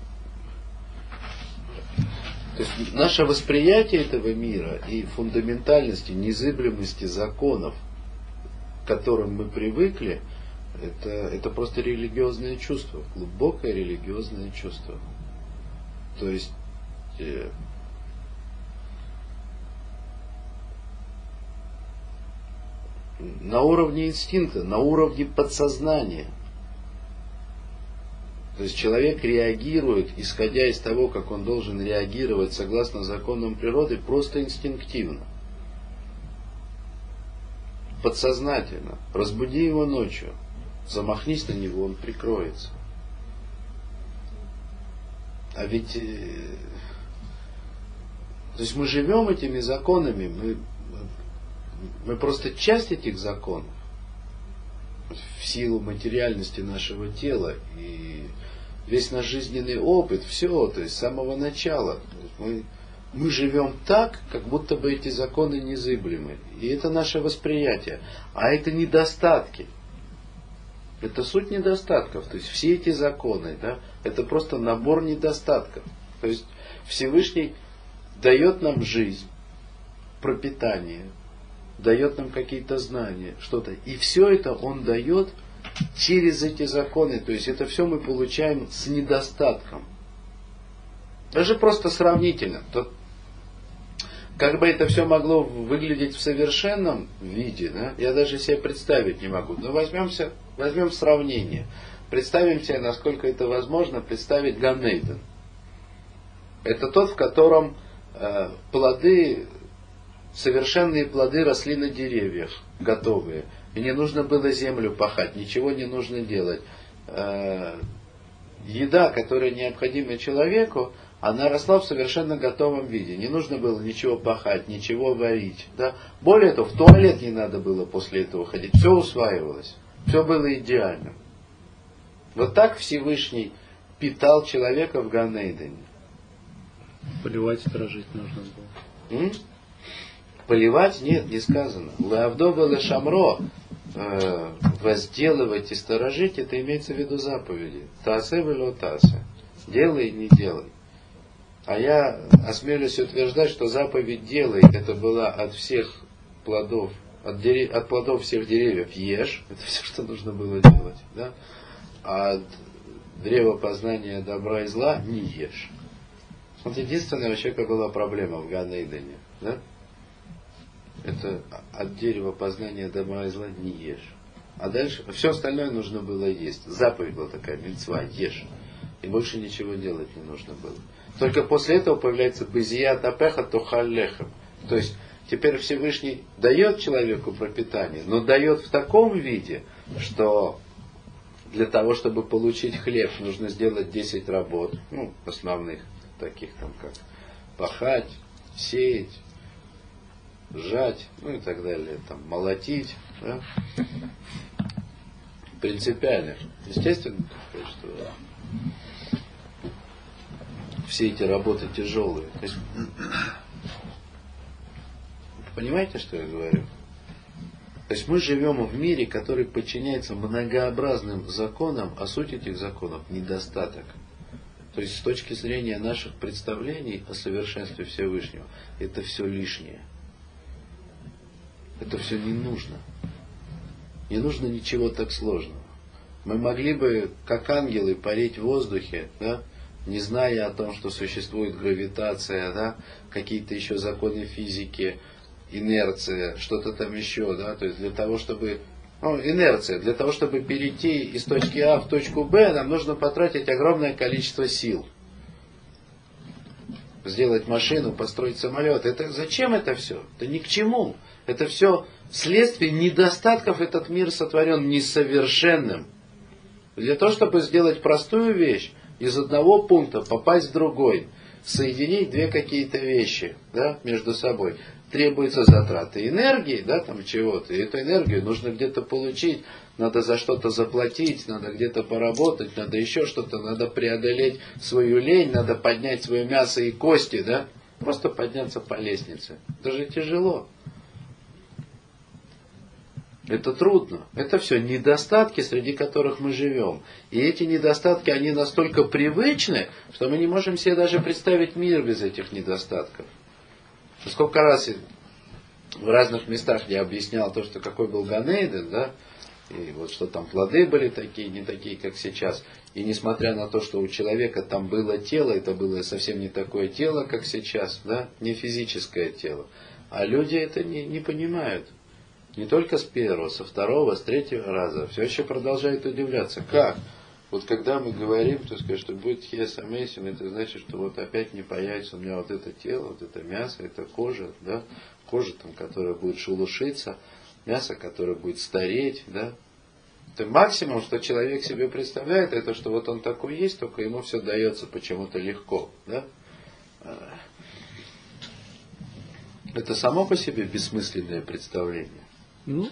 то есть наше восприятие этого мира и фундаментальности, незыблемости законов, к которым мы привыкли, это, это просто религиозное чувство, глубокое религиозное чувство. То есть э, на уровне инстинкта, на уровне подсознания. То есть человек реагирует, исходя из того, как он должен реагировать согласно законам природы, просто инстинктивно. Подсознательно. Разбуди его ночью. Замахнись на него, он прикроется. А ведь э, то есть мы живем этими законами, мы, мы просто часть этих законов в силу материальности нашего тела и весь наш жизненный опыт, все, то есть с самого начала. Мы, мы живем так, как будто бы эти законы незыблемы. И это наше восприятие. А это недостатки. Это суть недостатков. То есть все эти законы, да, это просто набор недостатков. То есть Всевышний дает нам жизнь, пропитание, дает нам какие-то знания, что-то. И все это Он дает через эти законы. То есть это все мы получаем с недостатком. Даже просто сравнительно. То, как бы это все могло выглядеть в совершенном виде, да, я даже себе представить не могу. Но возьмемся, возьмем сравнение. Представим себе, насколько это возможно, представить Ганнейден. Это тот, в котором плоды, совершенные плоды росли на деревьях, готовые. И не нужно было землю пахать, ничего не нужно делать. Э, еда, которая необходима человеку, она росла в совершенно готовом виде. Не нужно было ничего пахать, ничего варить. Да? Более того, в туалет не надо было после этого ходить. Все усваивалось. Все было идеально. Вот так Всевышний питал человека в Ганейдене. Поливать сторожить нужно было. М? Поливать? Нет, не сказано. Лавдова шамро э, возделывать и сторожить, это имеется в виду заповеди. Тасе тасе. Делай, не делай. А я осмелюсь утверждать, что заповедь делай, это была от всех плодов, от, дерев, от плодов всех деревьев ешь, это все, что нужно было делать. Да? А от древа познания добра и зла не ешь. Вот единственная у человека была проблема в Ганейдене. Да? Это от дерева познания добра и зла не ешь. А дальше все остальное нужно было есть. Заповедь была такая, мецва, ешь. И больше ничего делать не нужно было. Только после этого появляется безия тапеха тухаллехем. То есть теперь Всевышний дает человеку пропитание, но дает в таком виде, что для того, чтобы получить хлеб, нужно сделать 10 работ, ну, основных, таких там как пахать, сеять, сжать, ну и так далее, там, молотить. Да? Принципиально. Естественно, что все эти работы тяжелые. То есть, понимаете, что я говорю? То есть мы живем в мире, который подчиняется многообразным законам, а суть этих законов – недостаток. То есть с точки зрения наших представлений о совершенстве Всевышнего, это все лишнее. Это все не нужно. Не нужно ничего так сложного. Мы могли бы, как ангелы, парить в воздухе, да, не зная о том, что существует гравитация, да, какие-то еще законы физики, инерция, что-то там еще, да, то есть для того, чтобы, ну, инерция, для того, чтобы перейти из точки А в точку Б, нам нужно потратить огромное количество сил. Сделать машину, построить самолет. Это зачем это все? Это ни к чему. Это все следствие недостатков этот мир сотворен несовершенным. Для того, чтобы сделать простую вещь, из одного пункта попасть в другой, соединить две какие-то вещи да, между собой, требуются затраты энергии, да, там чего-то, и эту энергию нужно где-то получить, надо за что-то заплатить, надо где-то поработать, надо еще что-то, надо преодолеть свою лень, надо поднять свое мясо и кости, да, просто подняться по лестнице. Это же тяжело. Это трудно. Это все недостатки, среди которых мы живем. И эти недостатки, они настолько привычны, что мы не можем себе даже представить мир без этих недостатков. Сколько раз в разных местах я объяснял то, что какой был Ганейден, да, и вот что там плоды были такие, не такие, как сейчас. И несмотря на то, что у человека там было тело, это было совсем не такое тело, как сейчас, да, не физическое тело. А люди это не, не понимают. Не только с первого, со второго, с третьего раза. Все еще продолжают удивляться. Как? Вот когда мы говорим, то сказать, что будет хиасамейсин, это значит, что вот опять не появится у меня вот это тело, вот это мясо, это кожа, да, кожа там, которая будет шелушиться, мясо, которое будет стареть, да. Это максимум, что человек себе представляет, это что вот он такой есть, только ему все дается почему-то легко, да. Это само по себе бессмысленное представление. Ну,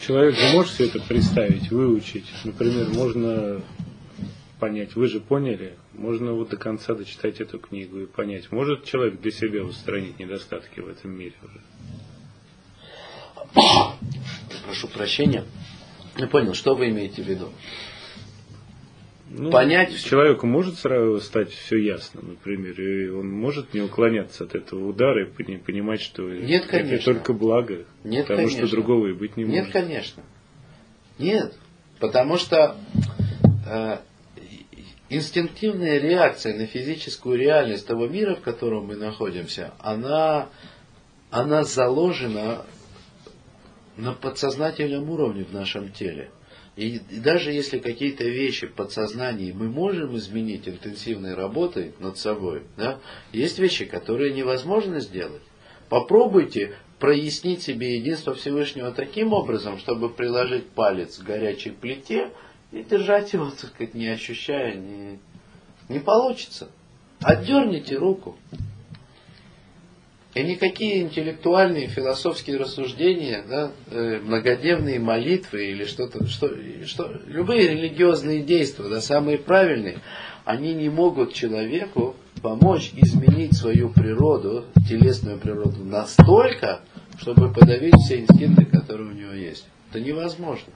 человек же может все это представить, выучить. Например, можно понять, вы же поняли, можно вот до конца дочитать эту книгу и понять, может человек для себя устранить недостатки в этом мире уже. Прошу прощения. Я понял, что вы имеете в виду? Ну, понять. Человеку может сразу стать все ясно, например, и он может не уклоняться от этого удара и понимать, что Нет, конечно. это только благо, Нет, потому конечно. что другого и быть не Нет, может. Нет, конечно. Нет, потому что э, инстинктивная реакция на физическую реальность того мира, в котором мы находимся, она, она заложена на подсознательном уровне в нашем теле. И, и даже если какие-то вещи в подсознании мы можем изменить интенсивной работой над собой, да, есть вещи, которые невозможно сделать. Попробуйте прояснить себе единство Всевышнего таким образом, чтобы приложить палец к горячей плите и держать его, так сказать, не ощущая, не, не получится. Отдерните руку. И никакие интеллектуальные философские рассуждения, да, э, многодневные молитвы или что-то, что, что, любые религиозные действия, да, самые правильные, они не могут человеку помочь изменить свою природу, телесную природу настолько, чтобы подавить все инстинкты, которые у него есть. Это невозможно.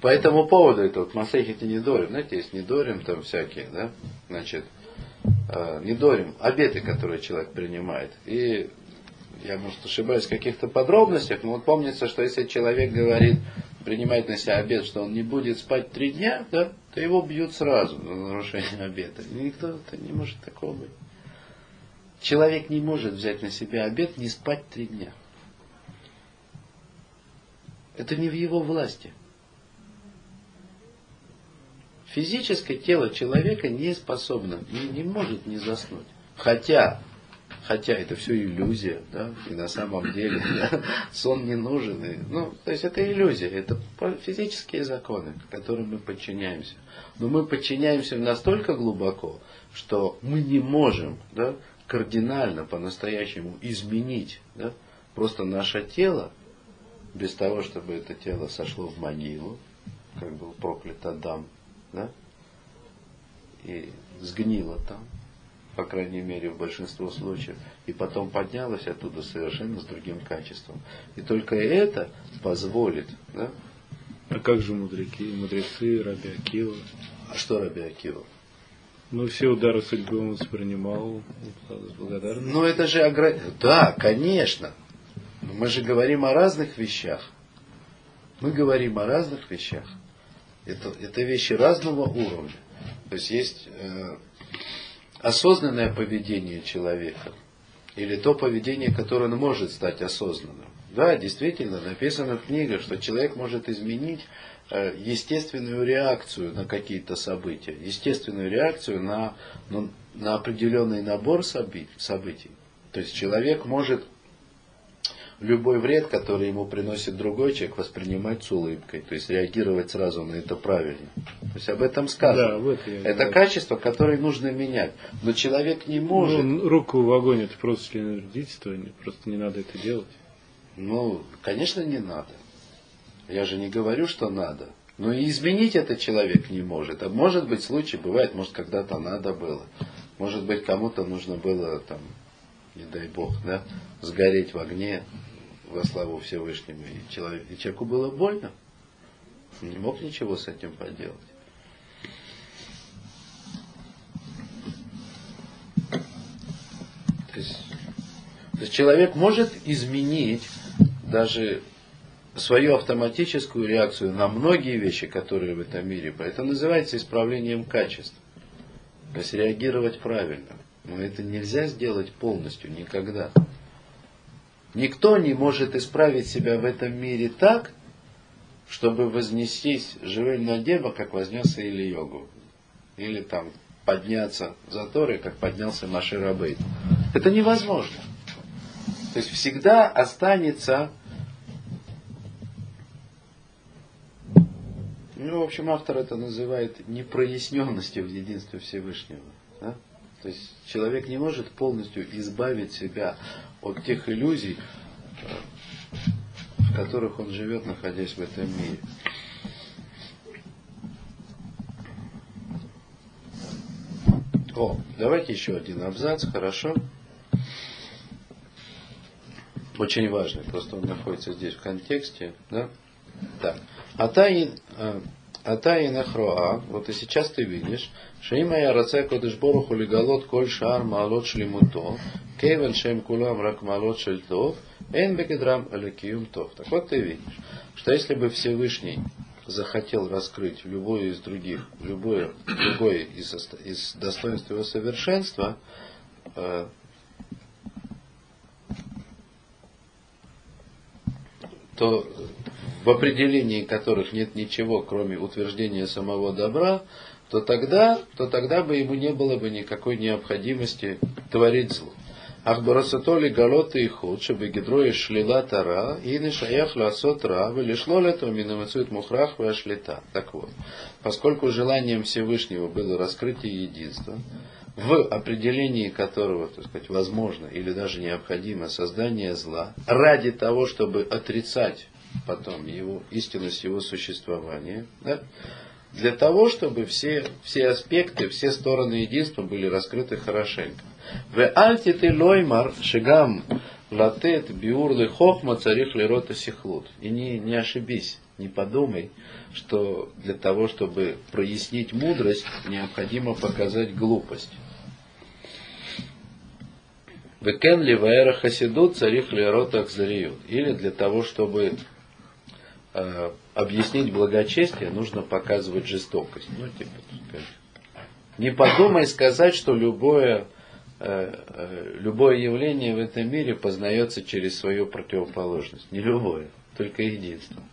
По этому поводу это вот Масехите Недорим, знаете, есть Недорим там всякие, да, значит, э, Недорим, обеты, которые человек принимает. И я, может, ошибаюсь в каких-то подробностях, но вот помнится, что если человек говорит, принимает на себя обед, что он не будет спать три дня, да, то его бьют сразу за нарушение обета. Никто это не может такого быть. Человек не может взять на себя обед не спать три дня. Это не в его власти. Физическое тело человека не способно, не, не может не заснуть. Хотя, хотя это все иллюзия, да, и на самом деле да, сон не нужен. И, ну, то есть это иллюзия, это физические законы, которым мы подчиняемся. Но мы подчиняемся настолько глубоко, что мы не можем да, кардинально по-настоящему изменить да, просто наше тело, без того, чтобы это тело сошло в могилу, как был проклят Адам, да, и сгнило там, по крайней мере, в большинстве случаев, и потом поднялось оттуда совершенно с другим качеством. И только это позволит, да? А как же мудряки, мудрецы, Раби Акива? А что Раби Акива? Ну, все удары судьбы он воспринимал с благодарностью. Ну, это же огр... Да, конечно. Но мы же говорим о разных вещах. Мы говорим о разных вещах. Это, это вещи разного уровня. То есть есть э, осознанное поведение человека. Или то поведение, которое он может стать осознанным. Да, действительно, написано в книгах, что человек может изменить э, естественную реакцию на какие-то события, естественную реакцию на, ну, на определенный набор событий. То есть человек может любой вред, который ему приносит другой человек, воспринимать с улыбкой, то есть реагировать сразу на это правильно. То есть об этом сказано. Да, я это качество, которое нужно менять. Но человек не может. Ну, руку в огонь это просто членовредительство, просто не надо это делать. Ну, конечно, не надо. Я же не говорю, что надо. Но и изменить этот человек не может. А может быть случай, бывает, может когда-то надо было. Может быть кому-то нужно было там, не дай бог, да, сгореть в огне во славу Всевышнему. И, человек, и человеку было больно. Он не мог ничего с этим поделать. То есть, то есть человек может изменить даже свою автоматическую реакцию на многие вещи, которые в этом мире. Это называется исправлением качеств. То есть реагировать правильно. Но это нельзя сделать полностью никогда. Никто не может исправить себя в этом мире так, чтобы вознестись живым на небо, как вознесся или йогу. Или там подняться за Торой, как поднялся Машир Абейт. Это невозможно. То есть всегда останется Ну, в общем, автор это называет непроясненностью в единстве Всевышнего. Да? То есть человек не может полностью избавить себя от тех иллюзий, в которых он живет, находясь в этом мире. О, давайте еще один абзац, хорошо? Очень важный, просто он находится здесь в контексте, да? Так. Атаин, э, Атаин Ахроа, вот и сейчас ты видишь, Шаима я раце кодышбору коль шар маалот шлимуто, кейвен шем кулам рак шельтов, эн бекедрам алекиюм тов. Так вот ты видишь, что если бы Всевышний захотел раскрыть любое из других, любое другое из, из достоинств его совершенства, э, то в определении которых нет ничего, кроме утверждения самого добра, то тогда, то тогда бы ему не было бы никакой необходимости творить зло. Галоты и худ, чтобы гидрои шлила тара, и не шаях ласот ра, лишло лето минамацует мухрах вашлита. Так вот, поскольку желанием Всевышнего было раскрытие единства, в определении которого, так сказать, возможно или даже необходимо создание зла, ради того, чтобы отрицать потом его, истинность его существования, да, для того, чтобы все, все аспекты, все стороны единства были раскрыты хорошенько. Альти ты лоймар шигам латет биур хохма царих лерота сихлут. И не, не ошибись, не подумай, что для того, чтобы прояснить мудрость, необходимо показать глупость. Векен ливаэра хасидут царих лерота акзариют. Или для того, чтобы э, объяснить благочестие, нужно показывать жестокость. Ну, типа. Не подумай сказать, что любое, Э, э, любое явление в этом мире познается через свою противоположность. Не любое, только единственное.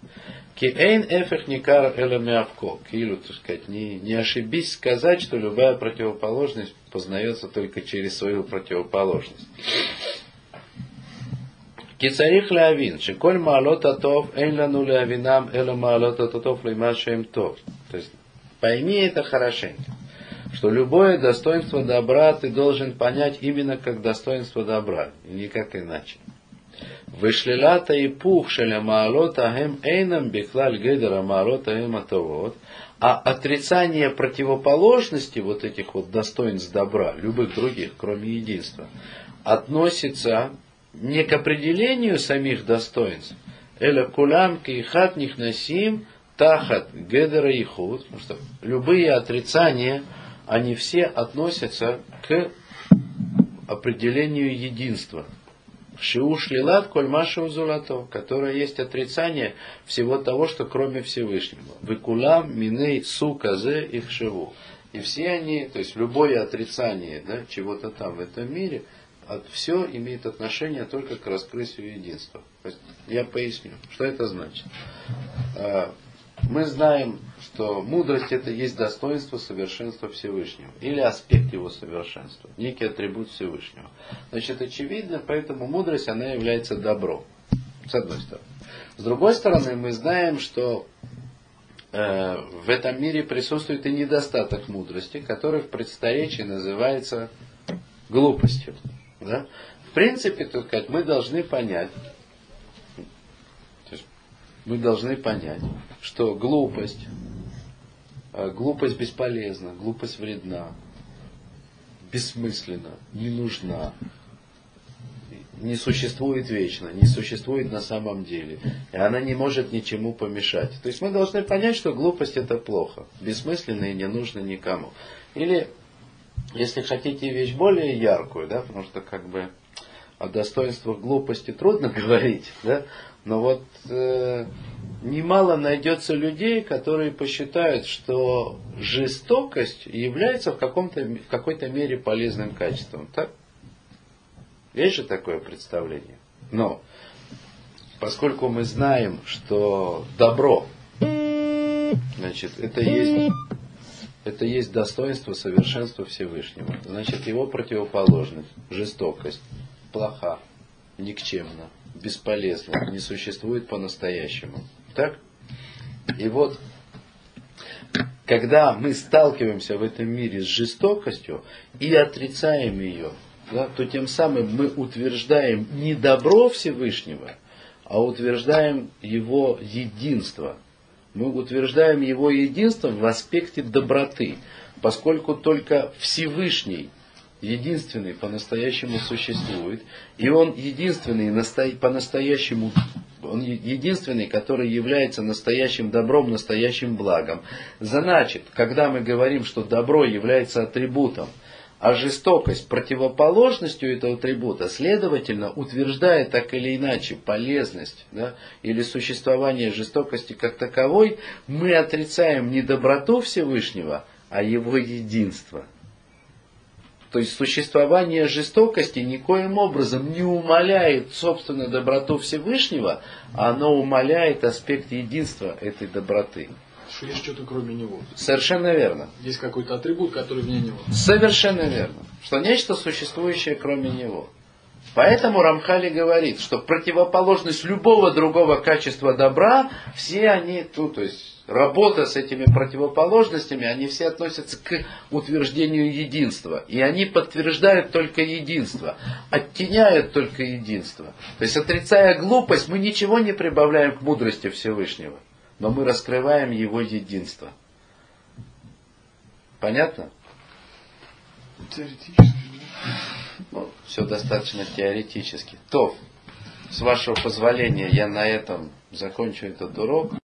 Киэйн эфех никар эламиавко. Килю, так сказать, не, не ошибись сказать, что любая противоположность познается только через свою противоположность. Кицарих леавин, шиколь маалот атов, эйн лану леавинам, эла маалот атов, лейма шеем. То есть, пойми это хорошенько что любое достоинство добра ты должен понять именно как достоинство добра, и никак иначе. Вышлилата и пух шеля маалота гем эйнам беклаль гедера маалота гем атовод. А отрицание противоположности вот этих вот достоинств добра, любых других, кроме единства, относится не к определению самих достоинств, эля кулям хат них носим тахат гедера и худ, потому что любые отрицания – они все относятся к определению единства. Шиуш лилат кольмаша золото, которое есть отрицание всего того, что кроме Всевышнего. Выкулам миней суказе их шиву. И все они, то есть любое отрицание да, чего-то там в этом мире, от, все имеет отношение только к раскрытию единства. я поясню, что это значит. Мы знаем, что мудрость это есть достоинство совершенства Всевышнего. Или аспект его совершенства. Некий атрибут Всевышнего. Значит, очевидно, поэтому мудрость, она является добром. С одной стороны. С другой стороны, мы знаем, что э, в этом мире присутствует и недостаток мудрости, который в предсторечии называется глупостью. Да? В принципе, так сказать, мы должны понять, мы должны понять, что глупость, э, глупость бесполезна, глупость вредна, бессмысленна, не нужна, не существует вечно, не существует на самом деле. И она не может ничему помешать. То есть мы должны понять, что глупость это плохо, бессмысленно и не нужно никому. Или если хотите вещь более яркую, да, потому что как бы о достоинствах глупости трудно говорить, да, но вот э, немало найдется людей, которые посчитают, что жестокость является в, каком-то, в какой-то мере полезным качеством. Так? Есть же такое представление. Но поскольку мы знаем, что добро Значит, это есть, это есть достоинство, совершенство Всевышнего. Значит, его противоположность, жестокость, плоха, никчемна, бесполезна, не существует по-настоящему. Так? И вот, когда мы сталкиваемся в этом мире с жестокостью и отрицаем ее, да, то тем самым мы утверждаем не добро Всевышнего, а утверждаем его единство. Мы утверждаем его единство в аспекте доброты, поскольку только Всевышний единственный по-настоящему существует, и он единственный по-настоящему, он единственный, который является настоящим добром, настоящим благом. Значит, когда мы говорим, что добро является атрибутом, а жестокость противоположностью этого атрибута, следовательно, утверждая так или иначе полезность да, или существование жестокости как таковой, мы отрицаем не доброту Всевышнего, а его единство. То есть существование жестокости никоим образом не умаляет, собственно, доброту Всевышнего, оно умаляет аспект единства этой доброты что есть что-то кроме него. Совершенно верно. Есть какой-то атрибут, который вне него. Совершенно верно. Что нечто существующее кроме него. Поэтому Рамхали говорит, что противоположность любого другого качества добра, все они, ну, то есть работа с этими противоположностями, они все относятся к утверждению единства. И они подтверждают только единство, оттеняют только единство. То есть отрицая глупость, мы ничего не прибавляем к мудрости Всевышнего но мы раскрываем его единство. Понятно? Теоретически. Ну, все достаточно теоретически. То, с вашего позволения, я на этом закончу этот урок.